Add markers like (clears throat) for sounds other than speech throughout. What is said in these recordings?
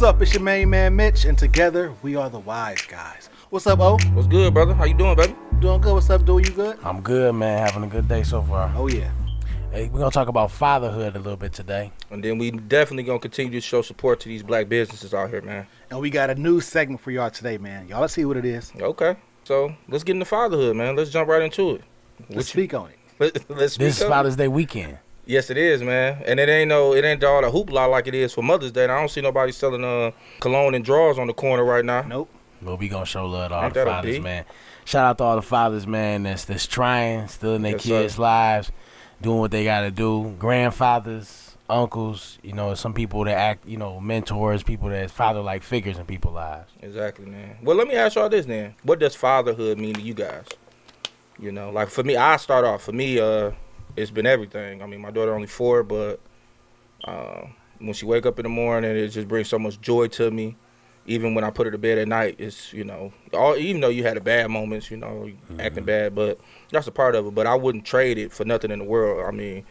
What's up? It's your main man Mitch, and together we are the wise guys. What's up, O? What's good, brother? How you doing, baby? Doing good. What's up, dude? You good? I'm good, man. Having a good day so far. Oh yeah. Hey, we're gonna talk about fatherhood a little bit today. And then we definitely gonna continue to show support to these black businesses out here, man. And we got a new segment for y'all today, man. Y'all let's see what it is. Okay. So let's get into fatherhood, man. Let's jump right into it. Let's you- speak on it. Let, (laughs) let's speak This is up. Father's Day weekend. Yes, it is, man. And it ain't no, it ain't all the hoopla like it is for Mother's Day. And I don't see nobody selling uh cologne and drawers on the corner right now. Nope. But we gonna show love to all Ain't the fathers, B? man. Shout out to all the fathers, man. That's that's trying, still in their Yes, kids' sir. lives, doing what they gotta do. Grandfathers, uncles, you know, some people that act, you know, mentors, people that father-like figures in people's lives. Exactly, man. Well, let me ask y'all this then. What does fatherhood mean to you guys? You know, like for me, I start off. For me, uh, it's been everything. I mean, my daughter only four, but uh, when she wake up in the morning, it just brings so much joy to me. Even when I put her to bed at night, it's you know, all even though you had a bad moments, you know, acting bad, but that's a part of it. But I wouldn't trade it for nothing in the world. I mean,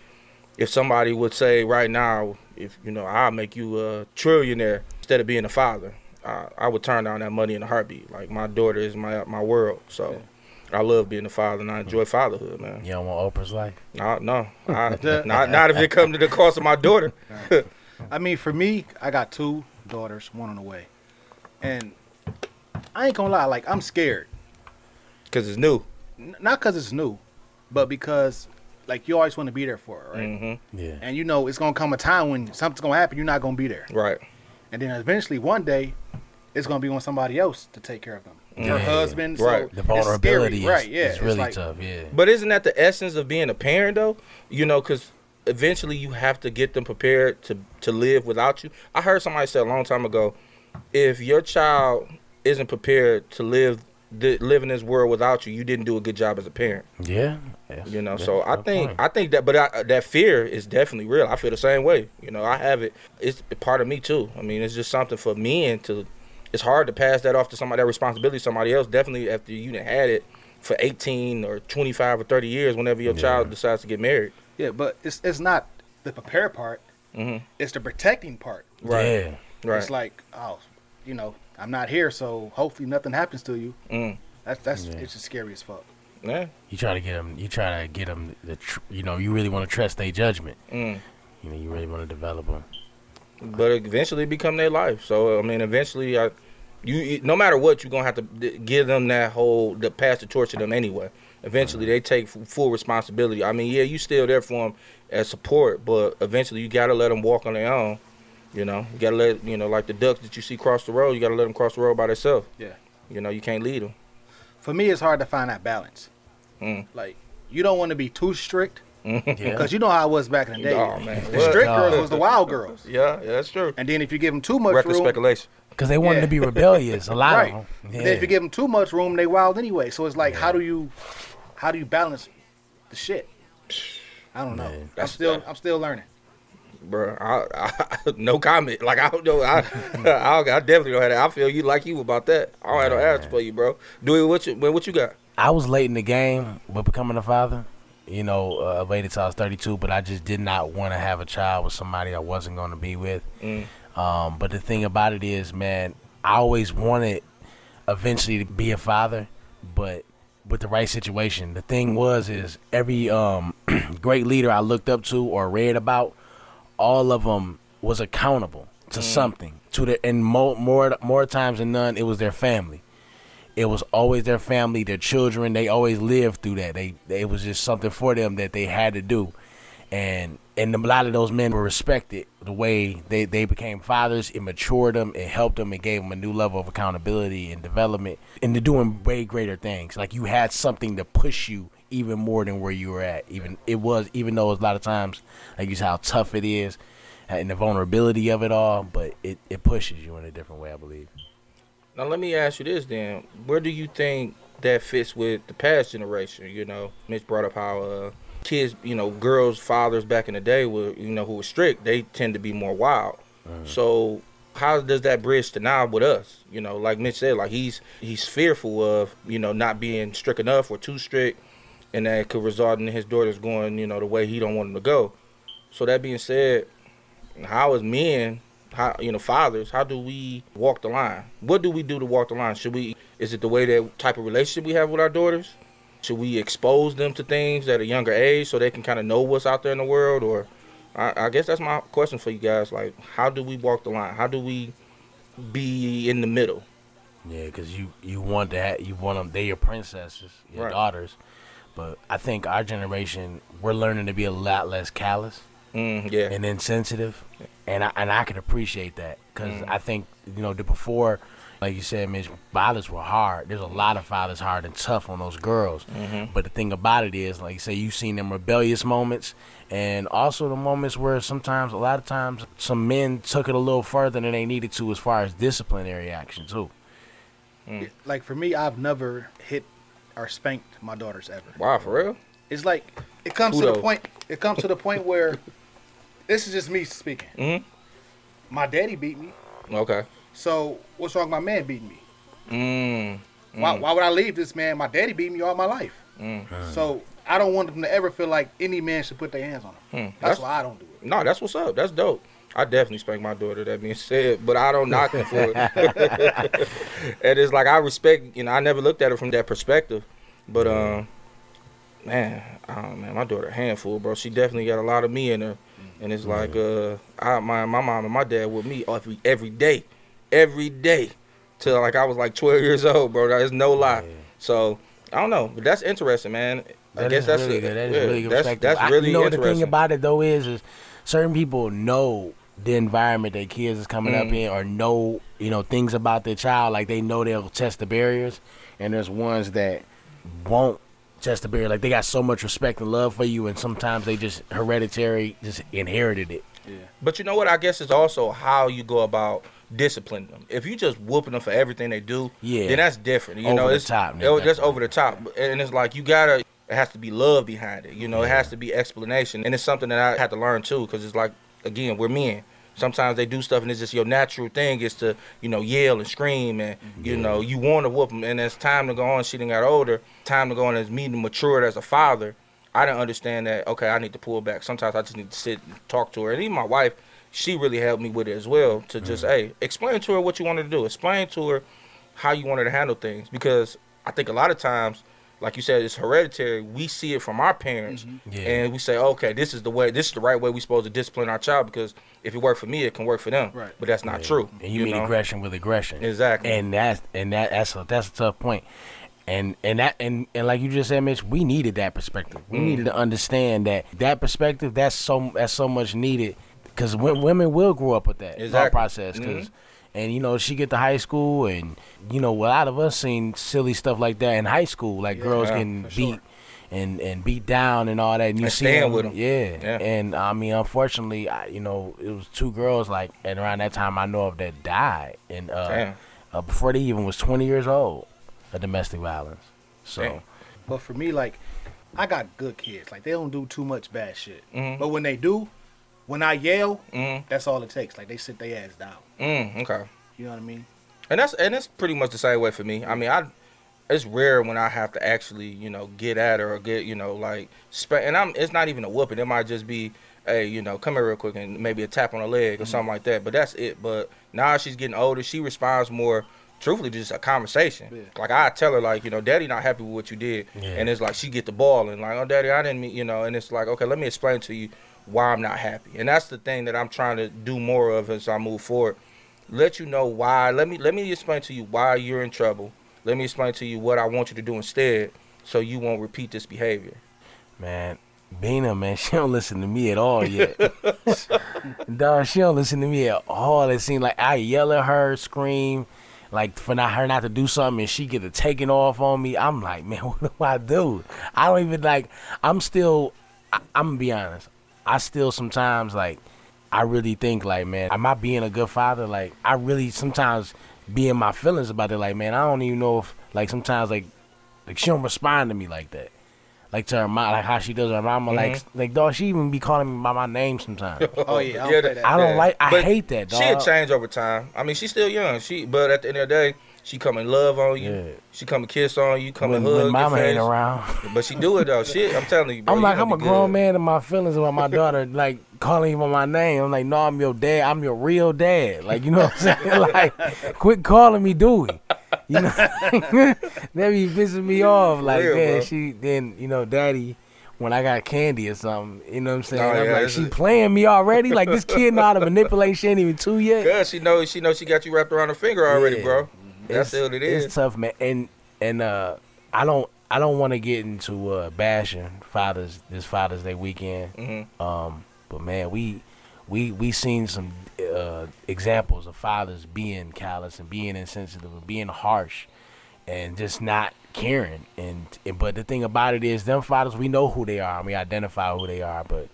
if somebody would say right now, if you know, I'll make you a trillionaire instead of being a father, I, I would turn down that money in a heartbeat. Like my daughter is my my world, so I love being a father and I enjoy fatherhood, man. You don't want Oprah's life? No, no, (laughs) I, not not if it comes to the cost of my daughter. I mean, for me, I got two daughters, one on the way, and I ain't gonna lie. Like I'm scared, Cause it's new. N- not because it's new, but because like you always want to be there for her, right? hmm Yeah. And you know it's gonna come a time when something's gonna happen. You're not gonna be there, Right. and then eventually one day, it's gonna be on somebody else to take care of them. Her Yeah. husband, so Right. The it's vulnerability scary, is, right? Yeah, is it's really like- tough. Yeah. But isn't that the essence of being a parent, though? You know, because eventually you have to get them prepared to to live without you. I heard somebody say a long time ago, if your child isn't prepared to live th- live in this world without you, you didn't do a good job as a parent. Yeah. Yes. You know, so I think point. I think that, but I, that fear is definitely real. I feel the same way. You know, I have it. It's part of me too. I mean, it's just something for men to. It's hard to pass that off to somebody. That responsibility, to somebody else. Definitely after you done had it for eighteen or twenty five or thirty years. Whenever your Yeah. child decides to get married. Yeah, but it's it's not the prepare part. hmm It's the protecting part. Right. Yeah. Right. It's like, oh, you know, I'm not here, so hopefully nothing happens to you. Mm. That's that's Yeah. it's just scary as fuck. Yeah. You try to get them. You try to get them. The tr- you know, you really want to trust their judgment. Mm. You know, you really want to develop them. But eventually become their life. So I mean, eventually, I, you no matter what, you're gonna have to give them that whole the pass the torch to them anyway. Eventually, they take f- full responsibility. I mean, yeah, you still there for them as support, but eventually, you gotta let them walk on their own. You know, you gotta let you know, like the ducks that you see cross the road, you gotta let them cross the road by themselves. Yeah. You know, you can't lead them. For me, it's hard to find that balance. Mm. Like, you don't want to be too strict Yeah. because you know how I was back in the day. Oh, man. The What? strict No. girls was the wild girls, Yeah, yeah, that's true. and then if you give them too much Reckless room, speculation. Because they wanted Yeah. to be rebellious. A lot Right. of them. and then if you give them too much room, they wild anyway. So it's like, how do you, how do you balance the shit? I don't know. Man, I'm that's- still I'm still learning. Bro, I, I, (laughs) no comment. Like I don't know. I, (laughs) I, I definitely don't have that. I feel you like you about that. I don't have no answer for you, bro. Do it. What you? What you got? I was late in the game with becoming a father. You know, uh, I waited till I was 32, but I just did not want to have a child with somebody I wasn't going to be with. Mm. Um, but the thing about it is, man, I always wanted eventually to be a father, but with the right situation. The thing was, is every um, (clears throat) great leader I looked up to or read about, all of them was accountable to something. To the and more more more times than none, it was their family. It was always their family, their children. They always lived through that. They, it was just something for them that they had to do, and and a lot of those men were respected the way they they became fathers. It matured them, it helped them, it gave them a new level of accountability and development, and to doing way greater things. Like you had something to push you even more than where you were at. Even it was even though a lot of times like you said how tough it is and the vulnerability of it all, but it, it pushes you in a different way, I believe. Now let me ask you this then: Where do you think that fits with the past generation? You know, Mitch brought up how uh, kids, you know, girls' fathers back in the day were, you know, who were strict. They tend to be more wild. So how does that bridge to now with us? You know, like Mitch said, like he's he's fearful of you know not being strict enough or too strict, and that could result in his daughters going you know the way he don't want them to go. So that being said, how as men how you know fathers, how do we walk the line? What do we do to walk the line? Should we? Is it the way that type of relationship we have with our daughters? Should we expose them to things at a younger age so they can kind of know what's out there in the world? Or I, I guess that's my question for you guys. Like, how do we walk the line? How do we be in the middle? Yeah, because you you want that you want them. They're your princesses, your Right. daughters. But I think our generation we're learning to be a lot less callous Mm, yeah. and insensitive, and I and I can appreciate that because Mm. I think you know the before, like you said, Mitch, fathers were hard. There's a lot of fathers hard and tough on those girls. Mm-hmm. But the thing about it is, like you say, you've seen them rebellious moments, and also the moments where sometimes, a lot of times, some men took it a little further than they needed to as far as disciplinary action too. Like for me, I've never hit or spanked my daughters ever. Wow, for real? It's like it comes to the point. It comes to the point where (laughs) this is just me speaking. Mhm. My daddy beat me, Okay. so what's wrong? with My man beating me. Mm. Why, why would I leave this man? My daddy beat me all my life. Mm. So I don't want them to ever feel like any man should put their hands on them. Hmm. That's, That's- why I don't do it. No, that's what's up. That's dope. I definitely spank my daughter. That being said, but I don't knock her for it. (laughs) and it's like I respect. You know, I never looked at it from that perspective. But um, man, oh man, my daughter a handful, bro. She definitely got a lot of me in her. And it's like uh, I my my mom and my dad with me every every day, every day, till like I was like 12 years old, bro. There's no lie. So I don't know, but that's interesting, man. I That guess that's really it. good. That is Yeah, really good that's, I- really you know the thing about it though is, is certain people know the environment their kids is coming up Mhm. in, or know you know things about their child. Like they know they'll test the barriers, and there's ones that won't test the barrier. Like they got so much respect and love for you, and sometimes they just hereditary just inherited it. Yeah. But you know what? I guess it's also how you go about disciplining them. If you just whooping them for everything they do, Yeah. then that's different. You Over know, it's top, it- that's over the top. And it's like you gotta. It has to be love behind it. You know, it has to be explanation, and it's something that I had to learn too. Because it's like, again, we're men. Sometimes they do stuff, and it's just your natural thing is to, you know, yell and scream, and you Yeah. know, you want to whoop them. And as time to go on, she done got older. Time to go on as me matured as a father. I didn't understand that. Okay, I need to pull back. Sometimes I just need to sit and talk to her. And even my wife, she really helped me with it as well. To just, hey, explain to her what you wanted to do. Explain to her how you wanted to handle things. Because I think a lot of times, like you said, it's hereditary. We see it from our parents, Yeah. and we say, okay, this is the way. This is the right way we're supposed to discipline our child. Because if it worked for me, it can work for them. Right. But that's not Yeah. true. And you, meet know? aggression with aggression. Exactly. and that's and that that's a that's a tough point. point and and that and, and like you just said mitch we needed that perspective we Mm. needed to understand that that perspective that's so that's so much needed because women will grow up with that thought Exactly. process 'cause- and you know she get to high school and you know a lot of us seen silly stuff like that in high school like girls Yeah, getting for beat sure. and and beat down and all that and you And see staying them, yeah. Yeah. and i mean unfortunately I, you know it was two girls like and around that time i know of that died and uh uh, before they even was 20 years old of domestic violence. So Damn. But for me, like, I got good kids. Like they don't do too much bad shit. Mhm. But when they do, when I yell, Mm, that's all it takes. Like they sit their ass down. mm, okay. You know what I mean? And that's and it's pretty much the same way for me. I mean, I it's rare when I have to actually, you know, get at her or get, you know, like spa- and I'm it's not even a whooping. It might just be, hey, you know, come here real quick and maybe a tap on the leg or something like that. But that's it. But now she's getting older, she responds more truthfully just a conversation. Yeah. Like I tell her like, you know, daddy not happy with what you did. Yeah. And it's like she get the ball and like, oh daddy, I didn't mean you know, and it's like, okay, let me explain to you why I'm not happy. And that's the thing that I'm trying to do more of as I move forward let you know why. Let me let me explain to you why you're in trouble. Let me explain to you what I want you to do instead, so you won't repeat this behavior. man, Bina, man, (laughs) she don't listen to me at all yet. (laughs) Dog, she don't listen to me at all. It seems like I yell at her, scream, like for not her not to do something, and she get to taking off on me. I'm like, man, (laughs) what do I do? I don't even like. I'm still. I, I'm gonna be honest. I still sometimes like. I really think like, man, am I being a good father? Like, I really sometimes be in my feelings about it. Like, man, I don't even know if like sometimes like like she don't respond to me like that. Like to her mom, like how she does her mama. Like, mm-hmm. like dog, she even be calling me by my name sometimes. (laughs) Oh yeah, I don't Yeah, that. I don't Yeah. like. I But hate that, dog. She'll change over time. I mean, she's still young. She, but at the end of the day, She come and love on you. Yeah. She come and kiss on you. Come when, and hug when mama ain't around. But she do it though. Shit, I'm telling you, bro. I'm like, I'm a grown good. man in my feelings about my daughter, like calling him by my name. I'm like, no, I'm your dad. I'm your real dad. Like, you know what I'm saying? (laughs) like, quit calling me Dewey. You know, (laughs) that be pissing me off. Like, real, man, bro. she then, you know, daddy. When I got candy or something, you know what I'm saying? Oh, I'm yeah, like, she is- playing me already? Like this kid know how to manipulate. She ain't even two yet. (laughs) Cause she knows she knows she got you wrapped around her finger already, Yeah. bro. That's it's, what it is. It's tough, man. And and uh, I don't I don't want to get into uh, bashing fathers this Father's Day weekend. hmm Um, but man, we we we seen some uh, examples of fathers being callous and being insensitive and being harsh and just not caring. And, and but the thing about it is, them fathers we know who they are and we identify who they are. But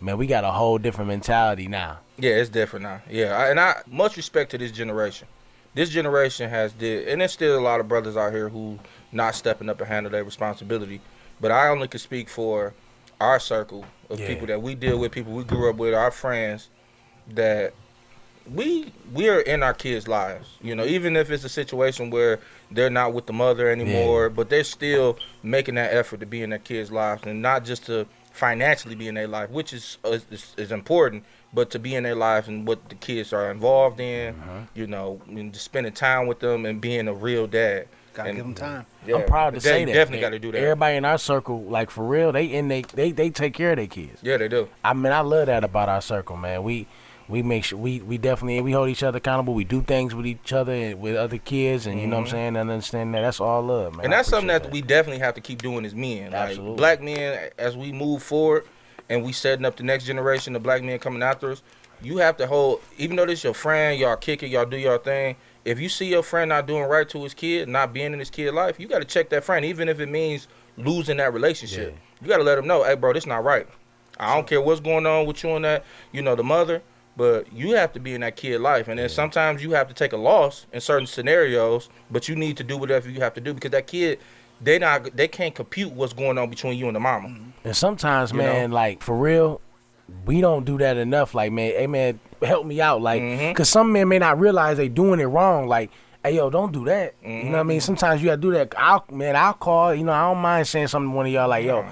man, we got a whole different mentality now. Yeah, it's different now. Yeah, I, and I much respect to this generation. This generation has did, and there's still a lot of brothers out here who not stepping up and handle their responsibility. But I only can speak for our circle of Yeah. people that we deal with, people we grew up with, our friends that we we are in our kids' lives. You know, even if it's a situation where they're not with the mother anymore, but they're still making that effort to be in their kids' lives, and not just to financially be in their life, which is is, is important, but to be in their lives and what the kids are involved in. Mm-hmm. You know, and just spending time with them and being a real dad. Gotta And- give them time. Yeah, I'm proud to they say that. Definitely got to do that. Everybody in our circle, like for real, they in they they they take care of their kids. Yeah, they do. I mean, I love that about our circle, man. We we make sure we we definitely we hold each other accountable. We do things with each other and with other kids, and you know what I'm saying. And understand that that's all love, man. Mm-hmm. and that's something appreciate that, we definitely have to keep doing as men. Like black men, as we move forward and we setting up the next generation of black men coming after us, you have to hold. Even though this your friend, y'all kick it, y'all do your thing. If you see your friend not doing right to his kid, not being in his kid life, you got to check that friend, even if it means losing that relationship. Yeah. You got to let him know, hey, bro, this not right. I don't care what's going on with you and that, you know, the mother, but you have to be in that kid life. And then sometimes you have to take a loss in certain scenarios, but you need to do whatever you have to do because that kid, they not they can't compute what's going on between you and the mama. And sometimes, You man, like for real, we don't do that enough. Like, man, hey, man, help me out. Like, Mhm. cause some men may not realize they doing it wrong. Like, hey, yo, don't do that. You know what I Mm-hmm. mean? Sometimes you gotta do that. I'll, man, I'll call. You know, I don't mind saying something to one of y'all. Like, yo,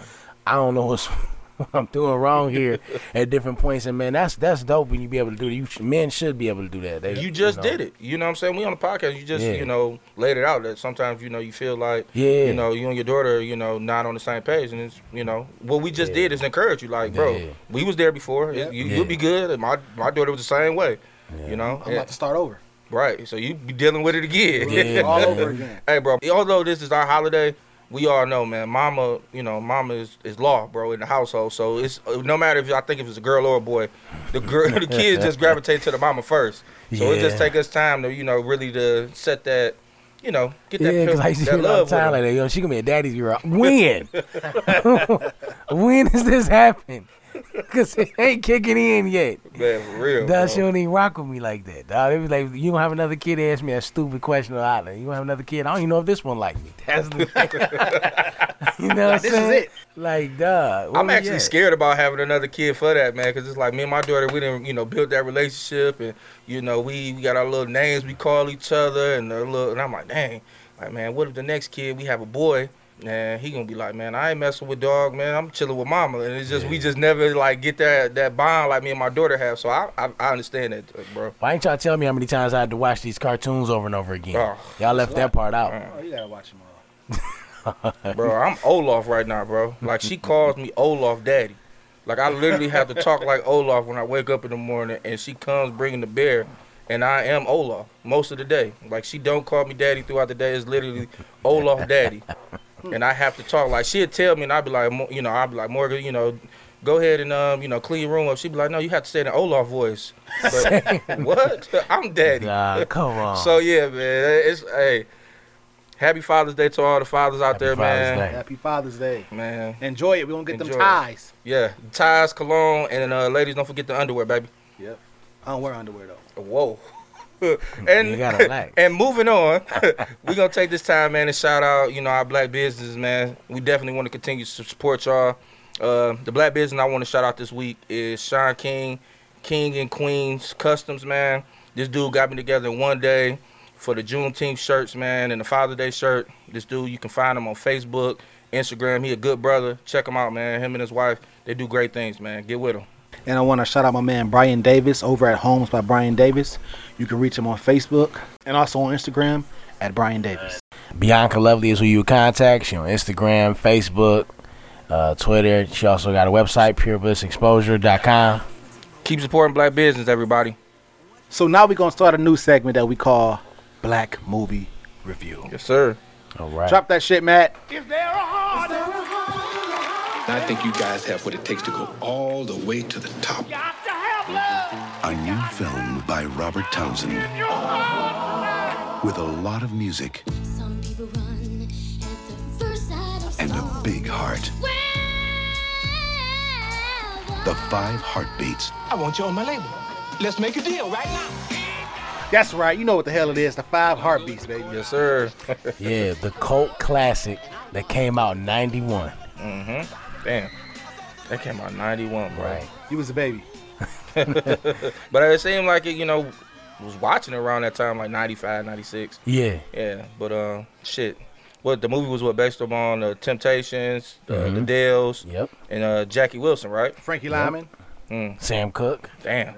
I don't know what's. What (laughs) I'm doing wrong here at different points, and man, that's that's dope when you be able to do it. You sh- men should be able to do that. They, You just know. did it. You know what I'm saying? We on the podcast. You just, Yeah. you know, laid it out that sometimes, you know, you feel like, Yeah. you know, you and your daughter, you know, not on the same page. And it's, you know, what we just Yeah. did is encourage you. Like, bro, Yeah. we was there before. Yeah. You, Yeah. You'll be good. And my, my daughter was the same way. Yeah. You know? I'm about to start over. Right. So you be dealing with it again. Yeah, All man. over again. (laughs) hey, bro, although this is our holiday, we all know, man, mama, you know, mama is, is law, bro, in the household. So it's uh, no matter if I think if it's a girl or a boy, the girl, the kids just (laughs) gravitate to the mama first. So it just Yeah. take us time to, you know, really to set that, you know, get that, Yeah, because pil- I used to that love time like that. Yo, she gonna be a daddy's girl. When? (laughs) (laughs) when does this happen? (laughs) Because it ain't kicking in yet. Man, for real. Dog, she bro. don't even rock with me like that. Dog, it was like, you don't have another kid ask me a stupid question or island. You don't have another kid. I don't even know if this one like me. (laughs) That's the (laughs) You know what I'm This is saying? it. Like, dog. I'm actually scared about having another kid for that, man, because it's like me and my daughter, we didn't, you know, build that relationship, and you know, we, we got our little names we call each other, and a little, and I'm like, dang, like man, what if the next kid we have a boy, and he gonna be like, man, I ain't messing with dog, man, I'm chilling with mama, and it's just we just never like get that that bond like me and my daughter have, so I I, I understand that, uh, bro. Why ain't y'all tell me how many times I had to watch these cartoons over and over again? Oh, y'all left that part out. Oh, you gotta watch them all. (laughs) bro, I'm Olaf right now, bro. Like she calls me Olaf daddy. Like I literally have to talk like Olaf when I wake up in the morning, and she comes bringing the bear, and I am Olaf most of the day. Like she don't call me daddy throughout the day. It's literally Olaf daddy, and I have to talk like she'd tell me, and I'd be like, you know, I'd be like Morgan, you know. Go ahead and um, you know, clean your room up. She'd be like, "No, you have to say it in Olaf voice." But, (laughs) what? (laughs) I'm daddy. Nah, come on. So yeah, man. It's hey, happy Father's Day to all the fathers out Happy there, Father's man. Day. Happy Father's Day. Man, Enjoy it. We gonna get them Enjoy it. ties. yeah, ties, cologne, and uh, ladies, don't forget the underwear, baby. Yep. I don't wear underwear though. Whoa. (laughs) And (laughs) and moving on, (laughs) we're gonna take this time, man, and shout out, you know, our black businesses, man. We definitely want to continue to support y'all. Uh, the black business I want to shout out this week is Sean King, King and Queens Customs, man. This dude got me together in one day. for the Juneteenth shirts, man, and the Father Day shirt. This dude, you can find him on Facebook, Instagram. He a good brother. Check him out, man. Him and his wife, they do great things, man. Get with him. And I want to shout out my man Brian Davis over at Homes by Brian Davis. You can reach him on Facebook and also on Instagram at Brian Davis. Bianca Lovely is who you contact. She on Instagram, Facebook, uh, Twitter. She also got a website, pureblissexposure.com. Keep supporting black business, everybody. So now we're gonna start a new segment that we call Black Movie Review. Yes, sir. All right. Drop that shit, Matt. I think you guys have what it takes to go all the way to the top. A new film by Robert Townsend with a lot of music Some people run at the first sight of and a big heart. Well, The Five Heartbeats. I want you on my label. Let's make a deal right now. That's right. You know what the hell it is. The five heartbeats, baby. Yes, sir. (laughs) Yeah, the cult classic that came out in 91. Mm-hmm. Damn. That came out 91, bro. Right. He was a baby. (laughs) But it seemed like it, you know, was watching around that time, like 95, 96. Yeah. Yeah, but uh, shit. What the movie was what based upon the Temptations, uh, the. Dells, Yep. and uh, Jackie Wilson, right? Frankie Lymon. Sam Cooke, Damn,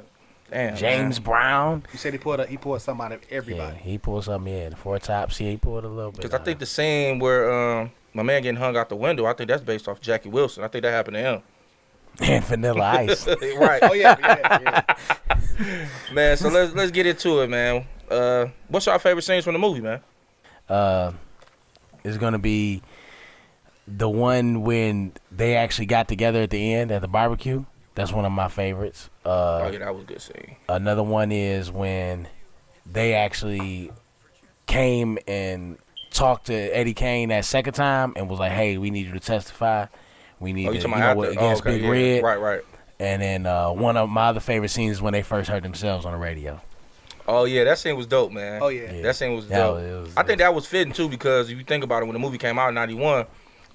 damn. James man. Brown. He said he pulled a, he pulled something out of Yeah, everybody. he pulled something. Yeah, the four tops. Yeah, he pulled a little bit. Because I think the scene where um my man getting hung out the window, I think that's based off Jackie Wilson. I think that happened to him. and Vanilla Ice. (laughs) right. Oh yeah, yeah, yeah. man. So let's let's get into it, man. Uh, what's your favorite scenes from the movie, man? uh, is gonna be the one when they actually got together at the end at the barbecue. That's one of my favorites. Uh, oh yeah, that was a good scene. Another one is when they actually came and talked to Eddie Kane that second time and was like, "Hey, we need you to testify. We need Oh, to, you you know, what, after? Oh, against okay, Big yeah. Red." Right, right. And then uh, one of my other favorite scenes is when they first heard themselves on the radio. Oh yeah, that scene was dope, man. Oh yeah. Yeah. That scene was dope. was- was- I think that was fitting too because if you think about it, when the movie came out in '91,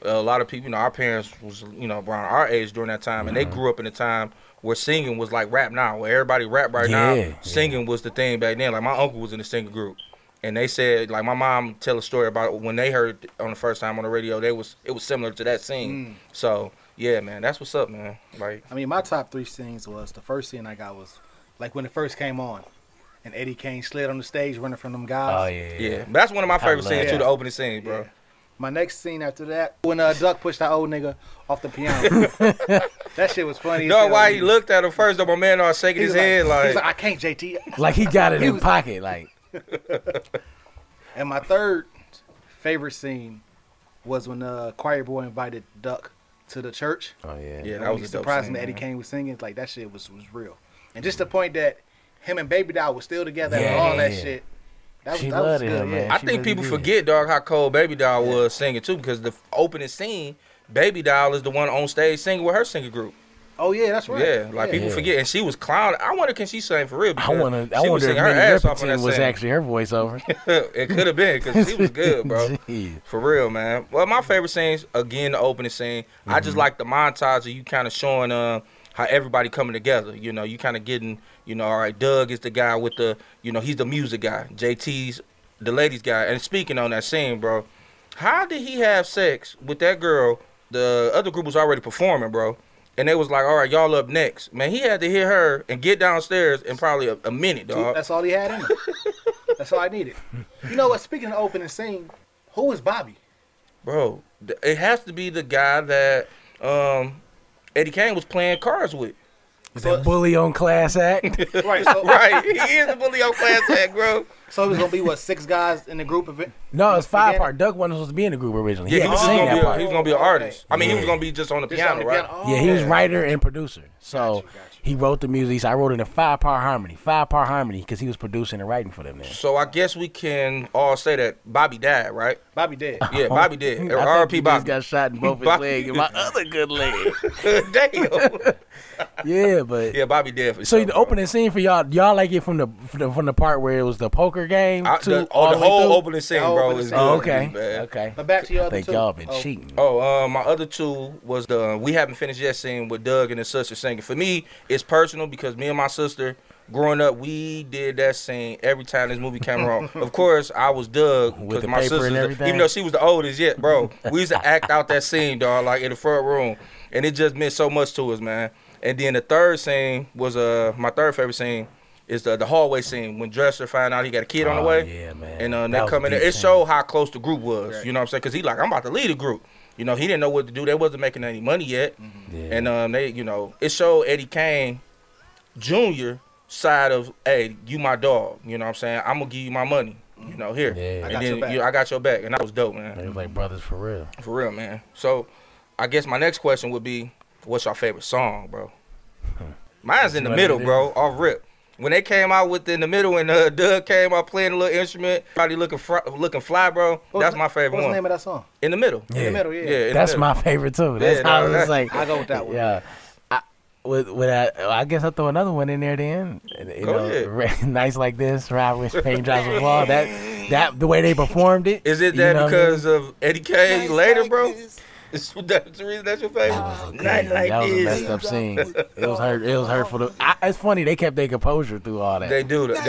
a lot of people, you know, our parents was, you know, around our age during that time, and Mm-hmm. they grew up in a time where singing was like rap now, where everybody rap right Yeah, now. yeah. Singing was the thing back then. Like my uncle was in the singing group, and they said, like my mom tell a story about when they heard on the first time on the radio, they was it was similar to that Mm. scene. So yeah, man, that's what's up, man. Like I mean, my top three scenes was the first scene I got was like when it first came on, and Eddie Kane slid on the stage running from them guys. Oh yeah, yeah, that's one of my favorite love scenes too. The opening scene, bro. Yeah. My next scene after that, when uh, Duck pushed that old nigga off the piano. (laughs) that shit was funny. as No, why he looked at him first? Though my man was shaking He his was head like, he's like, I can't, JT. Like he got it He in was- pocket. Like (laughs) And my third favorite scene was when uh, Choir Boy invited Duck to the church. oh yeah, Yeah, And that was he a dope surprised scene, him that Eddie man. Kane was singing. Like that shit was was real. And just the point that him and Baby Doll was still together and all that yeah. shit. That was, She that was good. him, yeah. man. I She think really people did. forget, dog, how cold Baby Doll was singing too, because the opening scene, Baby Doll is the one on stage singing with her singing group. Oh yeah, that's right. Yeah, like people Yeah. forget, and she was clowning. I wonder can she sing for real? I wonder. I wonder if her Minnie ass off on Riperton that was scene. actually her voiceover. (laughs) it could have been because she was (laughs) good, bro. For real, man. Well, my favorite scenes again, the opening scene. I Mm-hmm. just like the montage of you kind of showing uh how everybody coming together. You know, you kind of getting, you know, all right. Duck is the guy with the, you know, he's the music guy. JT's the ladies guy. And speaking on that scene, bro, how did he have sex with that girl? The other group was already performing, bro. And they was like, all right, y'all up next. Man, he had to hit her and get downstairs in probably a, a minute, dog. That's all he had in him. (laughs) that's all I needed. You know what? Speaking of opening scene, who was Bobby? Bro, it has to be the guy that um, Eddie Kane was playing cards with. Is that bully on class act? Right. (laughs) So, Right, he is the bully on class act, bro. So it was gonna be what six guys in the group of it. no, it's five Beginning? part. Duck wasn't supposed to be in the group originally. Yeah, he he was, just gonna that be a, part. he was gonna be an Okay. artist. I mean, he was gonna be just on the Just piano, on the right? piano. Yeah, he was Oh. writer and producer. So Got you, got you. he wrote the music. So I wrote it in five part harmony. Five part harmony because he was producing and writing for them. Then. So I guess we can all say that Bobby died, right? Bobby dead. Yeah, (laughs) Bobby did. Uh, I think just Bobby. got shot in both his Bobby- legs and my other good leg. (laughs) Damn. (laughs) Yeah, but yeah, Bobby did for so sure, the bro. opening scene for y'all, y'all like it from the, from the part where it was the poker game. I, to the, oh, the whole through? opening scene, The whole bro, opening is scene. good. Oh, okay, okay. But back to your I other think two. y'all been Oh, cheating. Oh, uh, my other two was the we haven't finished yet scene with Duck and his sister singing. For me, it's personal because me and my sister growing up, we did that scene every time this movie came on. (laughs) of course, I was Duck With because my paper sister, and everything? even though she was the oldest yet, bro, (laughs) we used to act out that scene, dog, like in the front room, and it just meant so much to us, man. And then the third scene was uh my third favorite scene is the the hallway scene when Dresser found out he got a kid on the Oh, way. yeah, man. And uh, they was come in there. It scene. showed how close the group was. Right. You know what I'm saying? Because he like, I'm about to lead a group. You know, he didn't know what to do. They wasn't making any money yet. Yeah. And um, they, you know, it showed Eddie Kane Jr. side of, hey, you my dog. You know what I'm saying? I'm gonna give you my money. You know, here. Yeah. I And got then your back. you- I got your back, and that was dope, man. They was like brothers for real. For real, man. So, I guess my next question would be, what's your favorite song, bro? Mine's in the middle, it bro. Off rip. When they came out with in the middle, and uh, Duck came out playing a little instrument, everybody looking fr- looking fly, bro. What That's my favorite one. What's the name of that song? in the middle. In the middle, yeah. Yeah, That's middle. my favorite too. That's Yeah, how no, I was like. I go with that one. Yeah. I, with with that, I guess I'll throw another one in there then. You Go know, ahead. re- (laughs) nights like this, ride with raindrops will fall. That that the way they performed it. Is it you that know what I mean? because of Eddie K later, bro? Is (laughs) that the reason that's your favorite? Night like that was a messed up scene. It was hurt. It was hurtful. To, I, it's funny they kept their composure through all that. They do that.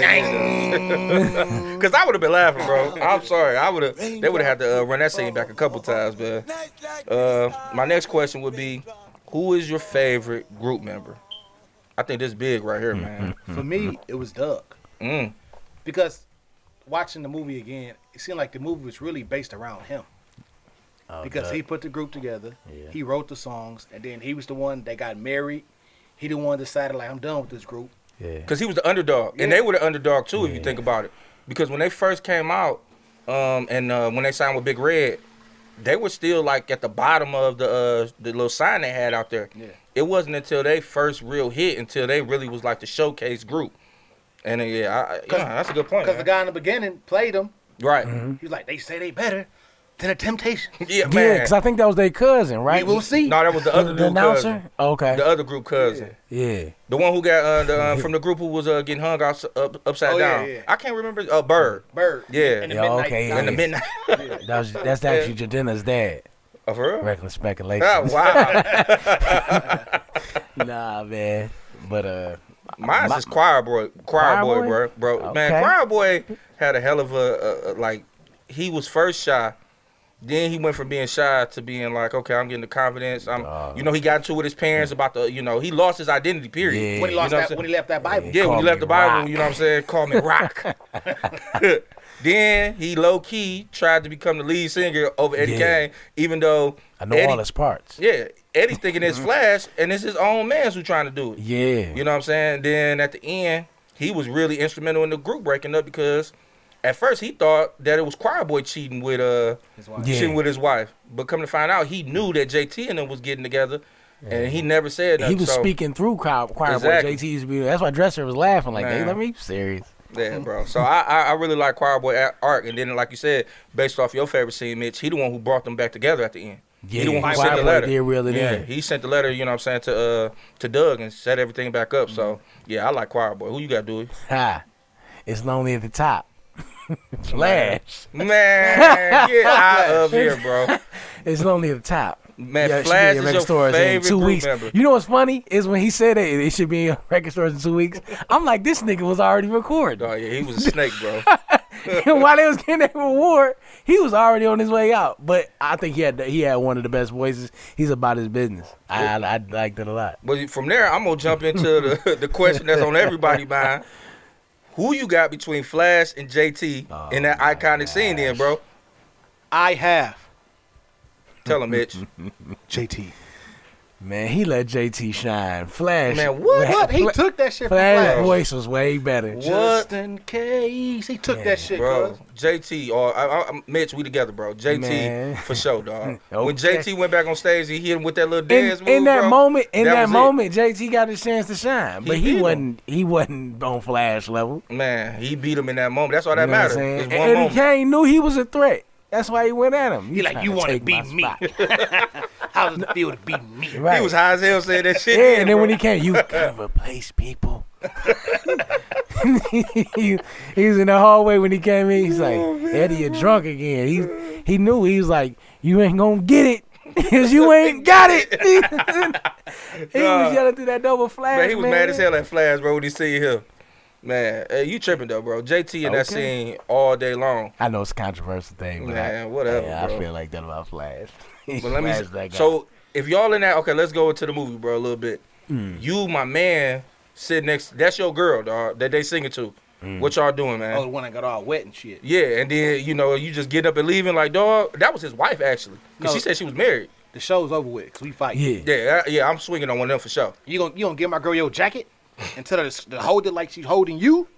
Because (laughs) I would have been laughing, bro. I'm sorry. I would have. They would have had to uh, run that scene back a couple times, man. Uh, my next question would be, who is your favorite group member? I think this big right here, man. (laughs) For me, it was Duck. Mm. Because watching the movie again, it seemed like the movie was really based around him. Oh, because Duck. he put the group together. Yeah. He wrote the songs, and then he was the one that got married. He the one that decided like I'm done with this group. yeah. Because he was the underdog, and they were the underdog too, if you think about it. Because when they first came out, um, and uh, when they signed with Big Red, they were still like at the bottom of the uh, the little sign they had out there. Yeah. It wasn't until they first real hit until they really was like the showcase group. And uh, yeah, I, I- yeah, that's a good point. Because the guy in the beginning played him. right? He was like, they say they better than a Temptation. (laughs) Yeah, Yeah, because I think that was their cousin, right? We will see. no, that was the The, other the dude announcer. cousin. Okay. The other group cousin. yeah. The one who got uh, the, uh, (laughs) from the group who was uh, getting hung out, up, upside Oh, down. yeah. I can't remember. Uh, Bird. Bird. Yeah. In the Yeah, midnight. okay, In the midnight. That was that's actually Jadena's dad. oh, for real? Reckless speculation. Oh, wow. (laughs) nah, man. But uh, Mine's My- is Choir Boy. Choir, Choir Boy, Boy? bro. Bro, man, Choir Boy had a hell of a, a, a like. He was first shy, then he went from being shy to being like, okay, I'm getting the confidence. I'm, Uh, you know, he got into with his parents about the, you know, he lost his identity. Period. Yeah. When he You know that, when he left that Bible. Yeah, when he left the Bible, Rock. you know what I'm saying? Call me Rock. (laughs) (laughs) then he low key tried to become the lead singer over Eddie Yeah. Kane, even though I know Eddie, all his parts. Yeah, Eddie thinking it's (laughs) Flash, and it's his own man's who trying to do it. Yeah. You know what I'm saying? Then at the end, he was really instrumental in the group breaking up because at first he thought that it was Choir Boy cheating with uh His wife. Yeah. cheating with his wife. But come to find out, he knew that JT and them was getting together, and he never said he was so, speaking through choir, choir Exactly. boy. JT used to be. That's why Dresser was laughing like, "Hey, Man. let me serious." Yeah, bro. So I, I I really like Choir Boy a- arc, and then like you said, based off your favorite scene, Mitch, he the one who brought them back together at the end. Yeah, he the one who sent the letter. did reel it yeah, in. he sent the letter. You know what I'm saying to uh to Duck and set everything back up. So yeah, I like Choir Boy. Who you got, Dewey? Ha! It's lonely at the top. Flash. Man, get out of here, bro. It's lonely at the top. Man, Yeah, it should be Flash in is your stores in favorite two weeks. member. You know what's funny is when he said it, it should be in record stores in two weeks. I'm like, this nigga was already recording. Oh yeah, he was a (laughs) snake, bro. and while they was getting that reward, he was already on his way out. But I think he had he had one of the best voices. He's about his business. I I, I liked it a lot. But from there, I'm gonna jump into the (laughs) the question that's on everybody's mind. Who you got between Flash and JT Oh, in that oh my iconic scene, then, bro? I have Tell him, Mitch. (laughs) JT. Man, he let JT shine. Flash. Man, what? What? He Fla- took that shit from Flash Flash. voice was way better. What? Just in case. He took Yeah, that shit, Bro, cuz. JT or uh, I, I, Mitch, we together, bro. JT Man. (laughs) for sure, dog. (laughs) When JT went back on stage, he hit him with that little In, dance move, in that bro. moment, in That that, was it. moment, JT got his chance to shine, but He he, wasn't. He wasn't on Flash level. Man, he beat him in that moment. That's all You that know what matters. saying? It's And one Eddie. Kane knew he was a threat. That's why he went at him. He like, you wanna beat me. (laughs) spot." How does it feel to be me? (laughs) right. He was high as hell saying that shit. Yeah, and then bro. when he came, you (laughs) gotta replace people. (laughs) he, he was in the hallway when he came in. He's like, Oh, Eddie, you're drunk again. He he knew. He was like, you ain't gonna get it. Cause you ain't got it. he Nah. was yelling through that double flash. Man, he was mad as hell at Flash, bro, when he see him. Man, hey, you tripping though, bro. JT in that scene all day long. I know it's a controversial thing, but Man, I, whatever, yeah, bro. I feel like that about Flash. (laughs) But let me. Flash that guy. So if y'all in that, okay, let's go into the movie, bro, a little bit. Hmm. You, my man, sit next. That's your girl, dog. That they singing to. Hmm. What y'all doing, man? Oh, the one that got all wet and shit. Yeah, and then you know you just get up and leaving like dog. That was his wife actually, cause No. she said she was married. The show's over with, cause we fight. yeah, Yeah, I- yeah, I'm swinging on one of them for sure. You gonna you gonna give my girl your jacket and tell her to, to hold it like she's holding you?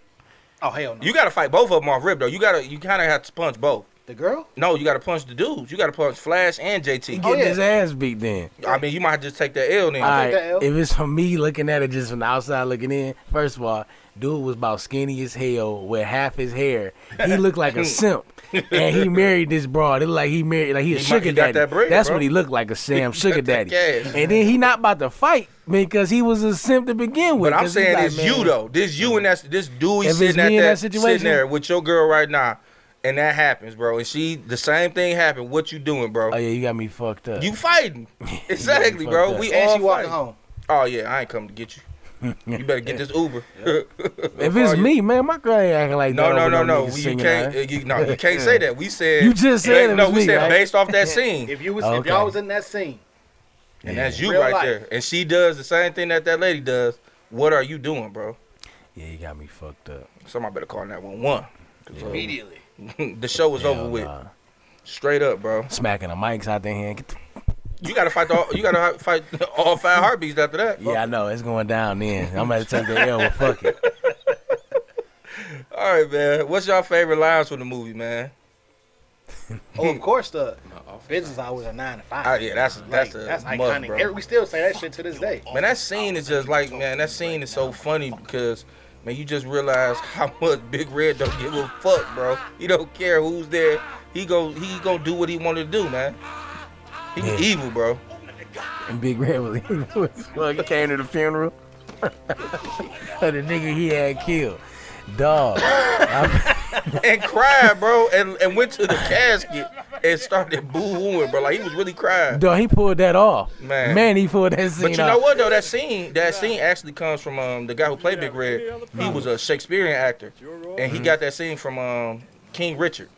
Oh hell no. You gotta fight both of them off rip though. You gotta, you kind of have to punch both. The girl? No, you gotta punch the dudes. You gotta punch Flash and he JT. getting Oh, yeah. his ass beat then. I mean, you might just take that L then. All right, that L. if it's from me looking at it just from the outside looking in, first of all, dude was about skinny as hell with half his hair. He (laughs) looked like a simp. And he married this broad. It like he married like he a He might- sugar he got daddy. that bread, That's bro. what he looked like a (laughs) Sam sugar daddy. cash. And then he not about to fight because he was a simp to begin with. But I'm saying like, it's man, you though. This you and that's this dude If it's sitting at me in that, that sitting there with your girl right now, and that happens, bro. And she the same thing happened. What you doing, bro? Oh yeah, you got me fucked up. You fighting. (laughs) Exactly, bro. up. We And all she walking fighting. home. Oh yeah, I ain't come to get you. (laughs) You better get this Uber. if it's me, man, my girl ain't acting like No, that. no, over no, no. You can't. her. uh, You, no, you can't say that. We said (laughs) You just said it No, was we me, said right? based off that scene, If you was Okay. if y'all was in that scene, and that's you Real right life. there. And she does the same thing that that lady does. What are you doing, bro? Yeah, you got me fucked up. Somebody better call 911. immediately. (laughs) the show was over Hell with. Straight up, bro. Smacking the mics out there hand. The You gotta fight. The, you gotta (laughs) fight all five heartbeats after that. Yeah, I know. It's going down then. I'm going to take the L, but fuck it. (laughs) All right, man. What's your favorite lines from the movie, man? Oh, of course the business hours are nine to five. Oh, yeah, that's that's Like, a that's must, iconic. bro. We still say that shit to this day. Man, that scene is just like, man, that scene is so funny because, man, you just realize (laughs) how much Big Red don't give a fuck, bro. He don't care who's there. He go, he gonna do what he want to do, man. He Yeah. evil, bro. And Big Red was (laughs) well, he came to the funeral (laughs) of the nigga he had killed. Dog. And cried, bro, and, and went to the casket and started boo-hooing, bro. Like he was really crying. dog, he pulled that off. Man. Man, he pulled that scene But you off. know what though? That scene, that scene actually comes from um the guy who played Big Red. He was a Shakespearean actor, and he got that scene from um King Richard,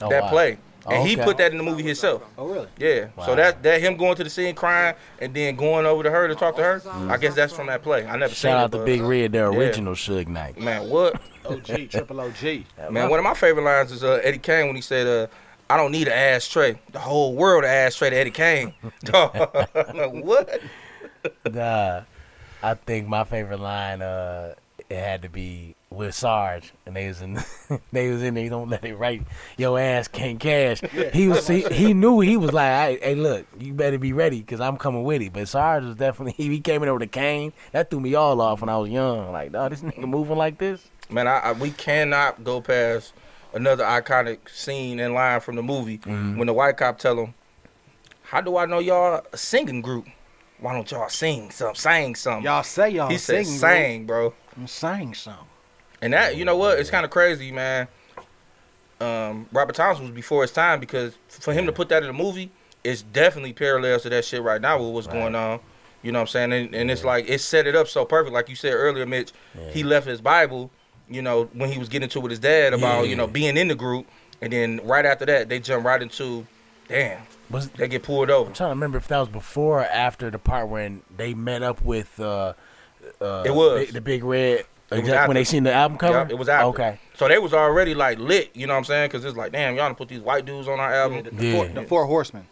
Oh, that wow. play, and he put that in the movie himself. Oh really? Yeah. So Wow. that that him going to the scene crying and then going over to her to talk to her. I guess that's from that play. I never seen Shout it. out to Big Red, the Yeah. original Suge Knight. Man, what? (laughs) OG, triple OG. Man, one of my favorite lines is uh, Eddie Kane when he said, uh, "I don't need an ashtray. The whole world an ashtray to Eddie Kane." (laughs) (laughs) like, what? Nah, I think my favorite line, uh, it had to be with Sarge, and they was in, (laughs) they was in there. Don't let it right. Your ass can't cash. He was, he, he knew he was like, hey, hey, look, you better be ready, cause I'm coming with it. But Sarge was definitely, (laughs) he came in over the cane. That threw me all off when I was young. Like, dog, this nigga moving like this. Man, I, I we cannot go past another iconic scene and line from the movie Mm-hmm. when the white cop tell him, "How do I know y'all a singing group? Why don't y'all sing some, sing some?" Y'all say y'all he said, singing, "Sang, bro." bro. I'm saying something. And that, you know what? It's kind of crazy, man. Um, Robert Townsend was before his time because for him to put that in a movie, it's definitely parallels to that shit right now with what's going on. You know what I'm saying? And, and it's like it set it up so perfect, like you said earlier, Mitch. He left his Bible, you know, when he was getting into it with his dad about Yeah. you know being in the group, and then right after that they jump right into, damn, Was they get pulled over. I'm trying to remember if that was before or after the part when they met up with uh, uh It was. The Big Red. It was Exact- when they seen the album cover. Yup, it was after. Okay. So they was already like lit, you know what I'm saying? Because it's like, damn, y'all done put these white dudes on our album. Yeah, the, the, Yeah. Four, the four horsemen.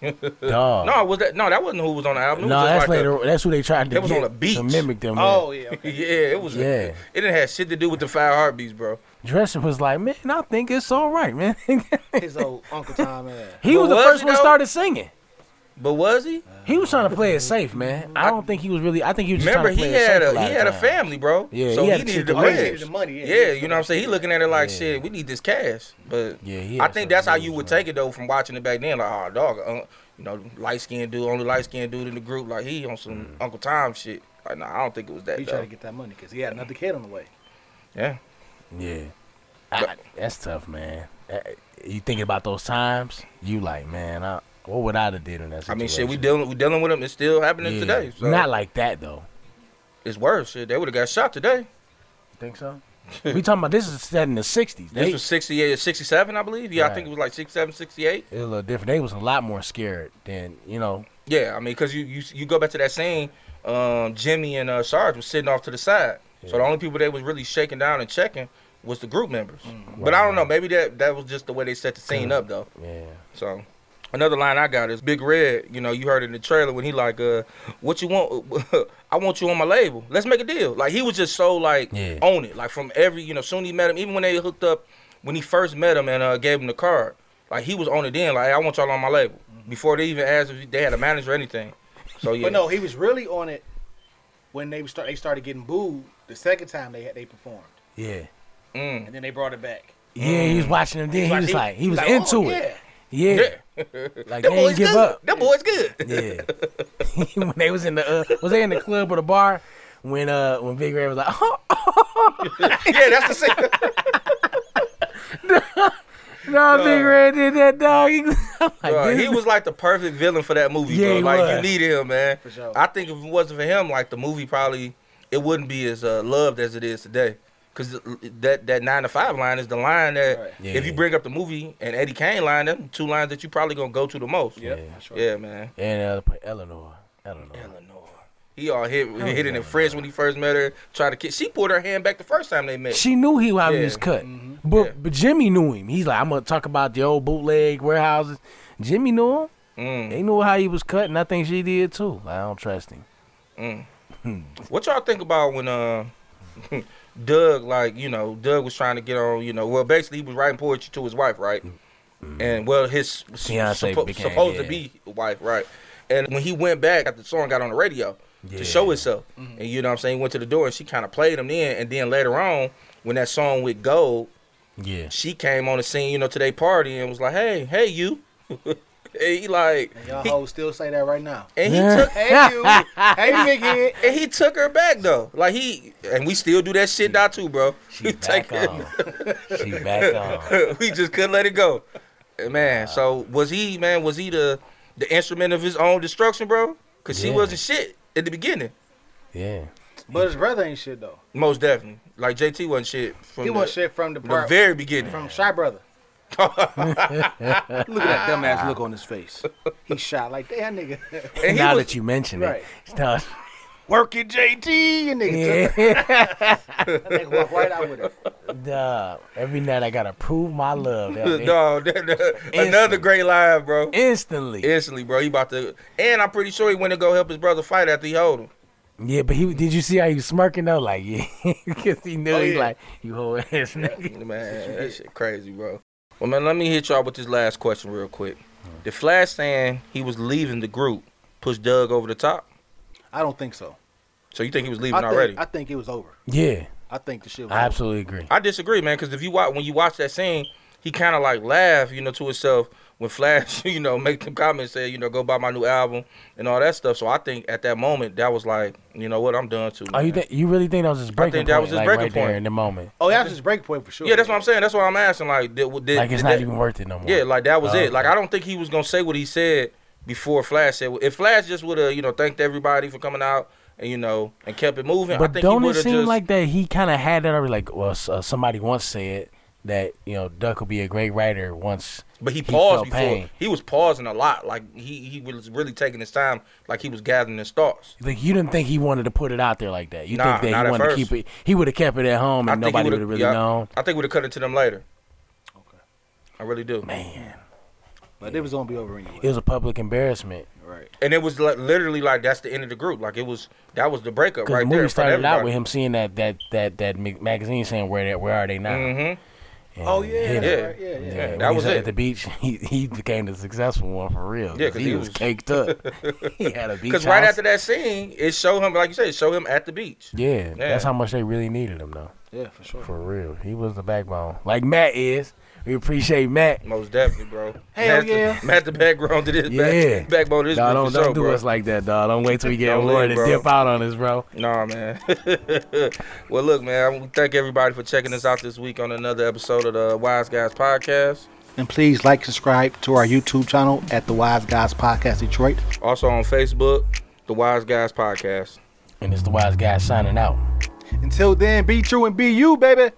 (laughs) Dog. No, was that no? That wasn't who was on the album. No, just that's like a- that's who they tried to do. it was get on the beach. to mimic them. Oh yeah. (laughs) okay. yeah, it was. Yeah. It didn't have shit to do with the five heartbeats, bro. Dresser was like, man, I think it's all right, man. (laughs) His old Uncle Tom ass. he But was the was first one started singing. But was he? He was trying to play it safe, man. I don't think he was really. I think he was just Remember, trying to he play it had safe a lot he of had a family, bro. Yeah, so he he, had to needed shit the to he needed the money. Yeah, Yeah, you know what I'm saying. He looking at it like Yeah. shit. We need this cash, but Yeah, I think that's how you would take it though from watching it back then. Like, oh dog, uh, you know, light skinned dude, only light skinned dude in the group. Like he on some Mm. Uncle Tom shit. Like, nah, I don't think it was that. He though. tried to get that money because he had another kid on the way. Yeah, Yeah, I, that's tough, man. Uh, You thinking about those times? You like, man, I, what would I have did in that situation? I mean, shit, we dealing we dealing with them. It's still happening Yeah. today. So Not like that though. it's worse. Shit, they would have got shot today. Think so? we talking about this is set in the '60s. This They, was 68, 67, I believe. Yeah, I think it was like 67, 68. it was a little different. They was a lot more scared than you know. Yeah, I mean, because you, you you go back to that scene, um, Jimmy and uh, Sarge was sitting off to the side. So the only people they was really shaking down and checking was the group members. But I don't know, maybe that that was just the way they set the scene up though. Yeah. So another line I got is Big Red. You know, you heard it in the trailer when he like, uh, "What you want? (laughs) I want you on my label. Let's make a deal." Like he was just so like Yeah. on it. Like from every you know, soon he met him, even when they hooked up, when he first met him and uh, gave him the card, like he was on it then. Like, hey, I want y'all on my label before they even asked if they had a manager or anything. So yeah, But no, he was really on it when they start. They started getting booed the second time they had they performed, Yeah. Mm. and then they brought it back. Yeah, he was watching them. Then he was like, he was like, into oh, it. Yeah. Yeah. Yeah. Like That they boy's ain't give good. up. That boy's good. Yeah. (laughs) when they was in the uh, was they in the club or the bar when uh when Big Red was like, oh, (laughs) yeah, that's the same. (laughs) no, Big Red did that dog. He was, like, Bro, he was like the perfect villain for that movie, Yeah, bro. he Like was. you needed him, man. For sure. I think if it wasn't for him, like the movie probably it wouldn't be as uh, loved as it is today. Cause that that nine to five line is the line that Right. if you bring up the movie and Eddie Kane line, them two lines that you probably gonna go to the most. Yep, Yeah. sure. Yeah, man. and uh, Eleanor, Eleanor. Eleanor. He all hit hit it in French when he first met her. Tried to kiss. She pulled her hand back the first time they met. She knew he how he was cut, Mm-hmm. but Yeah. but Jimmy knew him. He's like, I'm gonna talk about the old bootleg warehouses. Jimmy knew him. Mm. They knew how he was cut, and I think she did too. I don't trust him. (laughs) What y'all think about when uh (laughs) Duck like you know Duck was trying to get on you know well basically he was writing poetry to his wife right? Mm-hmm. And well his s- Fiancé suppo- became- supposed to be wife right? And when he went back after the song got on the radio Yeah. to show itself mm-hmm. and you know what I'm saying he went to the door and she kind of played him then and then later on when that song with Gold Yeah, she came on the scene you know to their party and was like hey hey you. and (laughs) he like And y'all he- hoes still say that right now. and he took Hey you, hey big head. and he took her back though. Like he and we still do that shit now too, bro. she We back take on. (laughs) she back on. (laughs) we just couldn't let it go. And Man, so was he man, was he the the instrument of his own destruction, bro? Cause she wasn't shit at the beginning. Yeah, But his brother ain't shit though. Most definitely. Like JT wasn't shit from He the, was shit from the the very beginning. from Shy Brother. Look at that dumbass look on his face. He shot like that nigga. and now was, that you mention Right. it, no, Work it, JT. And nigga yeah. (laughs) nigga right out with it. Duh. Every night I gotta prove my love. (laughs) That- no, that- that- another great line, bro. Instantly. Instantly, bro. He about to and I'm pretty sure he went to go help his brother fight after he hold him. Yeah, but he did you see how he was smirking though? Like, (laughs) yeah, because he knew Oh, he like you whole ass nigga. Man, that shit crazy, bro. Well, man, let me hit y'all with this last question real quick. The Flash saying he was leaving the group push Duck over the top. I don't think so. So you think he was I leaving think, already? I I, think it was over. Yeah, I think the shit was I absolutely agree. I disagree, man, because if you watch when you watch that scene, he kind of like laughed, you know, to himself when Flash, (laughs) you know, make them comments say, you know, go buy my new album and all that stuff. So I think at that moment that was like, you know what, I'm done too. Oh, you think you really think that was his breaking think that point? was his like, breaking right there point. in the moment. over. Oh, that was his break point for sure. yeah, that's what I'm saying. That's what I'm asking. Like, did, did, Like it's did not that- even worth it no more. Yeah, like that was Oh, it. Like. I don't think he was gonna say what he said before Flash said. If Flash just would have, you know, thanked everybody for coming out and you know and kept it moving, I But think don't he it seem just. like that he kind of had that already? Like, well, uh, somebody once said that you know Duck will be a great writer once. but he he paused felt before. pain. He was pausing a lot. Like he he was really taking his time. Like he was gathering his thoughts. Like you didn't think he wanted to put it out there like that. You Nah, think that not he wanted to keep it. He would have kept it at home and I think nobody would would've- really yeah. known. I think we'd have cut it to them later. Okay. I really do. Man, But it was gonna be over anyway. it was a public embarrassment. right. And it was like, literally like that's the end of the group. Like it was that was the breakup Because right the movie there. started out with him seeing that that that that magazine saying where they, where are they now? Mm-hmm. And Oh yeah, hit. Yeah. right. Yeah, yeah. Yeah, Yeah, that he was at the beach. (laughs) He he became the successful one for real. Yeah, 'cause he, he was was- caked up. (laughs) he had a beach Because right after that scene, it showed him, like you said, it showed him at the beach. Yeah, Yeah. that's how much they really needed him though. Yeah, for sure. For real, he was the backbone. Like Matt is. We appreciate Matt. Most definitely, bro. Hell Matt's the- yeah. Matt's the background to this Yeah. back, backbone to this Dawg, group don't for don't do bro. us like that, dog. Don't wait till we (laughs) get Don't Lord to bro. dip out on us, bro. Nah, man. (laughs) well, look, man. We thank everybody for checking us out this week on another episode of the Wise Guys Podcast. And please like, subscribe to our YouTube channel at the Wise Guys Podcast Detroit. Also on Facebook, the Wise Guys Podcast. And it's the wise Guys signing out. Until then, be true and be you, baby.